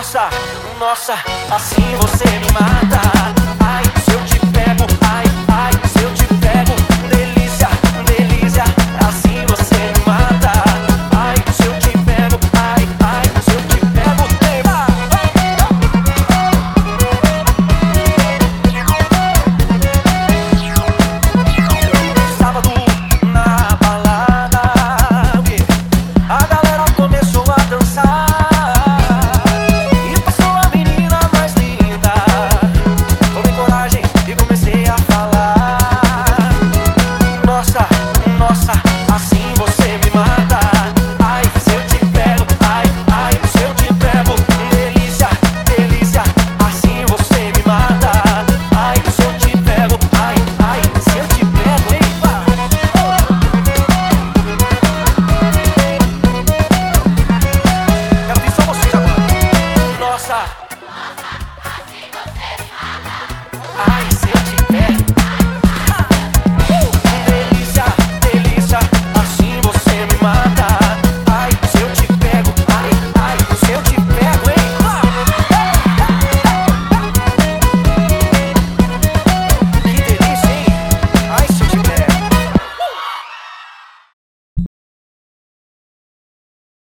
nossa, nossa, assim você me mata. 감사합니다.